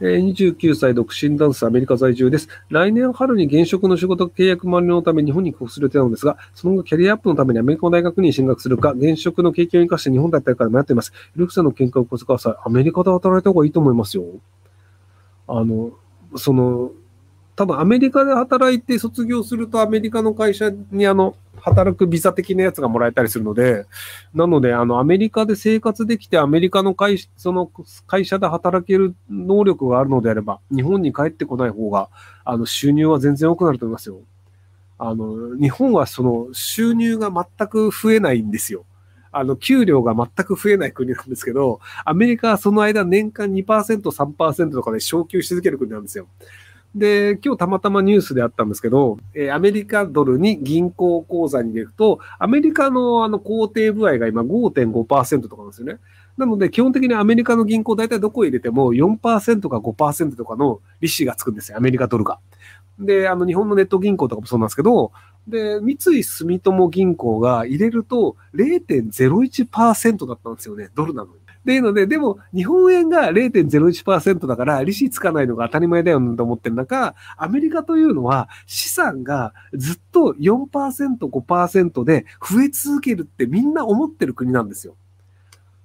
え29歳独身男性アメリカ在住です。来年春に現職の仕事契約満了のため日本に帰国する予定なのですが、その後キャリアアップのためにアメリカの大学に進学するか、現職の経験を生かして日本だったりから迷っています。ルクさんの見解をお聞かせください。アメリカで働いた方がいいと思いますよ。あの、その、多分アメリカで働いて卒業するとアメリカの会社にあの、働くビザ的なやつがもらえたりするので、なので、あの、アメリカで生活できて、アメリカの会、その会社で働ける能力があるのであれば、日本に帰ってこない方が、あの、収入は全然多くなると思いますよ。あの、日本はその、収入が全く増えないんですよ。あの、給料が全く増えない国なんですけど、アメリカはその間年間2%、3%とかで昇給し続ける国なんですよ。で、今日たまたまニュースであったんですけど、えーアメリカドルに銀行口座に入れると、アメリカのあの工程部合が今5.5%とかなんですよね。なので、基本的にアメリカの銀行大体どこ入れても4%か5%とかの利子がつくんですよ、アメリカドルが。で、あの、日本のネット銀行とかもそうなんですけど、で、三井住友銀行が入れると0.01%だったんですよね、ドルなのに。っていうので、でも、日本円が0.01%だから、利子つかないのが当たり前だよねと思ってる中、アメリカというのは、資産がずっと4%、5%で増え続けるってみんな思ってる国なんですよ。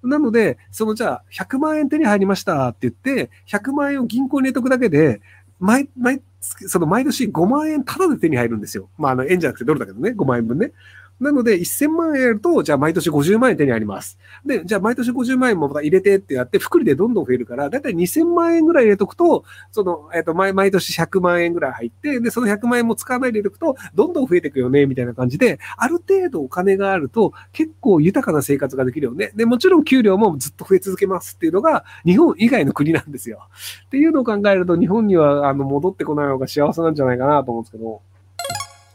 なので、そのじゃあ、100万円手に入りましたって言って、100万円を銀行に入れとくだけで、毎、毎、その毎年5万円タダで手に入るんですよ。まあ、あの、円じゃなくてドルだけどね、5万円分ね。なので、1000万円やると、じゃあ毎年50万円手に入ります。で、じゃあ毎年50万円もまた入れてってやって、福利でどんどん増えるから、だいたい2000万円ぐらい入れとくと、その、えっ、と、毎、毎年100万円ぐらい入って、で、その100万円も使わないで入れとくと、どんどん増えていくよね、みたいな感じで、ある程度お金があると、結構豊かな生活ができるよね。で、もちろん給料もずっと増え続けますっていうのが、日本以外の国なんですよ。っていうのを考えると、日本には、あの、戻ってこない方が幸せなんじゃないかなと思うんですけど、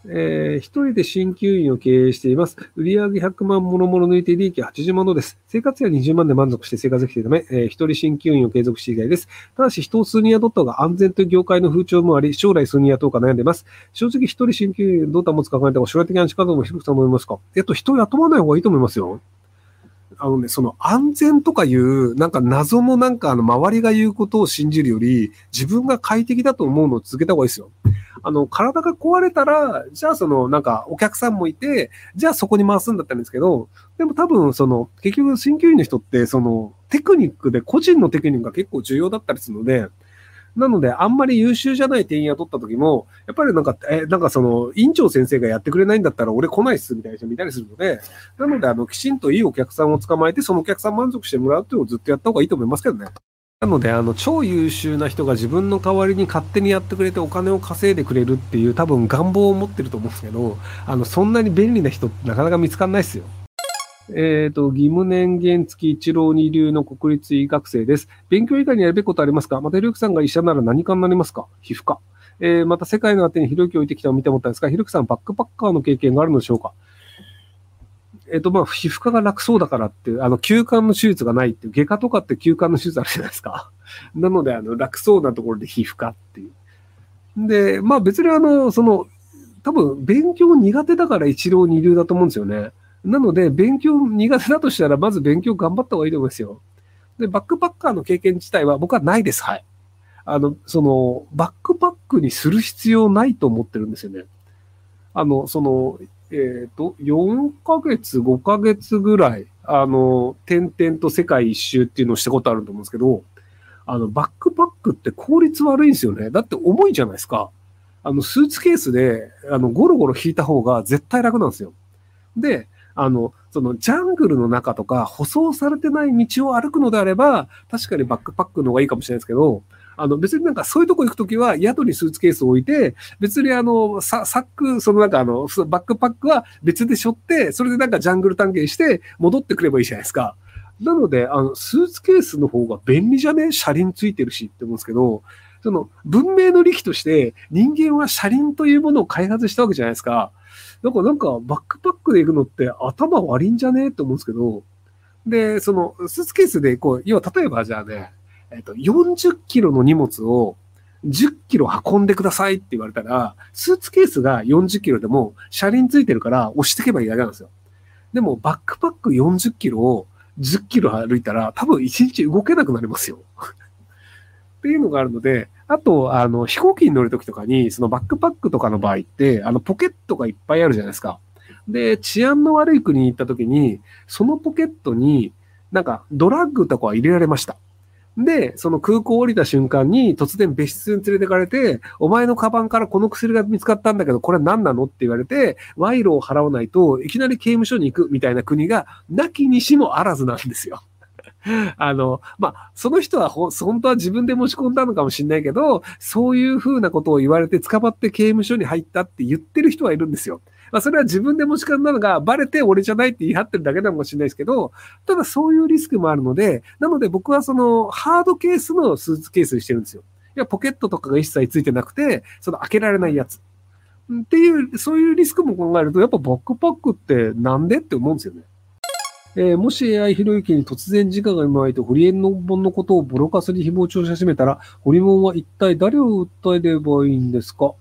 えー一人で鍼灸院を経営しています。売上100万もろもろ抜いて利益は80万度です。生活費は20万で満足して生活できているため、えー一人鍼灸院を継続して以外です。ただし、人を数人雇った方が安全という業界の風潮もあり、将来数人雇うか悩んでます。正直、一人鍼灸院どうた持つか考えた方が将来的な安心感も低くと思いますか？えっと、人を雇わない方がいいと思いますよ。あのね、その安全とかいう、なんか謎のなんかあの周りが言うことを信じるより、自分が快適だと思うのを続けた方がいいですよ。あの、体が壊れたら、じゃあその、なんかお客さんもいて、じゃあそこに回すんだったんですけど、でも多分その、結局鍼灸院の人って、その、テクニックで個人のテクニックが結構重要だったりするので、なので、あんまり優秀じゃない店員雇った時も、やっぱりなんか、え、なんかその、院長先生がやってくれないんだったら俺来ないっすみたいな人もいたりするので、なので、あの、きちんといいお客さんを捕まえて、そのお客さん満足してもらうっていうのをずっとやった方がいいと思いますけどね。なので、あの、超優秀な人が自分の代わりに勝手にやってくれてお金を稼いでくれるっていう多分願望を持ってると思うんですけど、あの、そんなに便利な人ってなかなか見つかんないですよ。えっ、と、義務年限付き一浪二流の国立医学生です。勉強以外にやるべきことありますか？また、ひろゆきさんが医者なら何かになりますか？皮膚科。えーまた、世界の果てにひろゆきを置いてきたのを見て思ったんですが、ひろゆきさん、バックパッカーの経験があるのでしょうか？えっ、と、まあ、皮膚科が楽そうだからっていう、あの、休館の手術がないっていう、外科とかって休館の手術あるじゃないですか。なので、あの、楽そうなところで皮膚科っていう。で、まあ別にあの、その、多分、勉強苦手だから一浪二流だと思うんですよね。なので、勉強苦手だとしたら、まず勉強頑張った方がいいと思いますよ。で、バックパッカーの経験自体は僕はないです。はい。あの、その、バックパックにする必要ないと思ってるんですよね。あの、その、えっ、と、4ヶ月、5ヶ月ぐらい、あの、点々と世界一周っていうのをしたことあると思うんですけど、あの、バックパックって効率悪いんですよね。だって重いじゃないですか。あの、スーツケースで、あの、ゴロゴロ引いた方が絶対楽なんですよ。で、あの、そのジャングルの中とか舗装されてない道を歩くのであれば、確かにバックパックの方がいいかもしれないですけど、あの別になんかそういうとこ行くときは宿にスーツケースを置いて、別にあの、ササック、そのなんかあの、バックパックは別で背負って、それでなんかジャングル探検して戻ってくればいいじゃないですか。なので、あの、スーツケースの方が便利じゃね？車輪ついてるしって思うんですけど、その文明の利器として人間は車輪というものを開発したわけじゃないですか。だからなんかバックパックで行くのって頭悪いんじゃね？えって思うんですけど、で、そのスーツケースでこう、要は例えばじゃあね、えっと、40キロの荷物を10キロ運んでくださいって言われたら、スーツケースが40キロでも車輪ついてるから押していけばいいだけなんですよ。でもバックパック40キロを10キロ歩いたら多分1日動けなくなりますよ。っていうのがあるので、あと、あの、飛行機に乗るときとかに、そのバックパックとかの場合って、あの、ポケットがいっぱいあるじゃないですか。で、治安の悪い国に行ったときに、そのポケットに、なんか、ドラッグとかは入れられました。で、その空港降りた瞬間に突然別室に連れてかれて、お前のカバンからこの薬が見つかったんだけど、これは何なのって言われて、賄賂を払わないといきなり刑務所に行くみたいな国が、なきにしもあらずなんですよ。あの、まあ、その人はほ、本当は自分で持ち込んだのかもしれないけど、そういうふうなことを言われて捕まって刑務所に入ったって言ってる人はいるんですよ。まあ、それは自分で持ち込んだのがバレて俺じゃないって言い張ってるだけなのかもしれないですけど、ただそういうリスクもあるので、なので僕はそのハードケースのスーツケースにしてるんですよ。いや、ポケットとかが一切ついてなくて、その開けられないやつ。っていう、そういうリスクも考えると、やっぱバックパックってなんでって思うんですよね。えー、もし AI ひろゆきに突然自我が生まれて、ホリエモンのことをボロカスに誹謗中し始めたら、ホリモンは一体誰を訴えればいいんですか？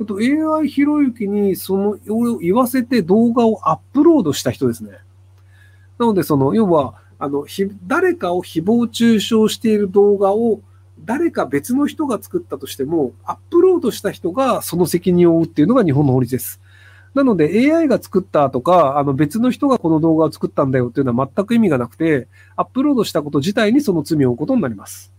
あと AI ひろゆきにその、を言わせて動画をアップロードした人ですね。なので、その、要は、あの、誰かを誹謗中傷している動画を誰か別の人が作ったとしても、アップロードした人がその責任を負うっていうのが日本の法律です。なので AI が作ったとか、あの別の人がこの動画を作ったんだよっていうのは全く意味がなくて、アップロードしたこと自体にその罪を負うことになります。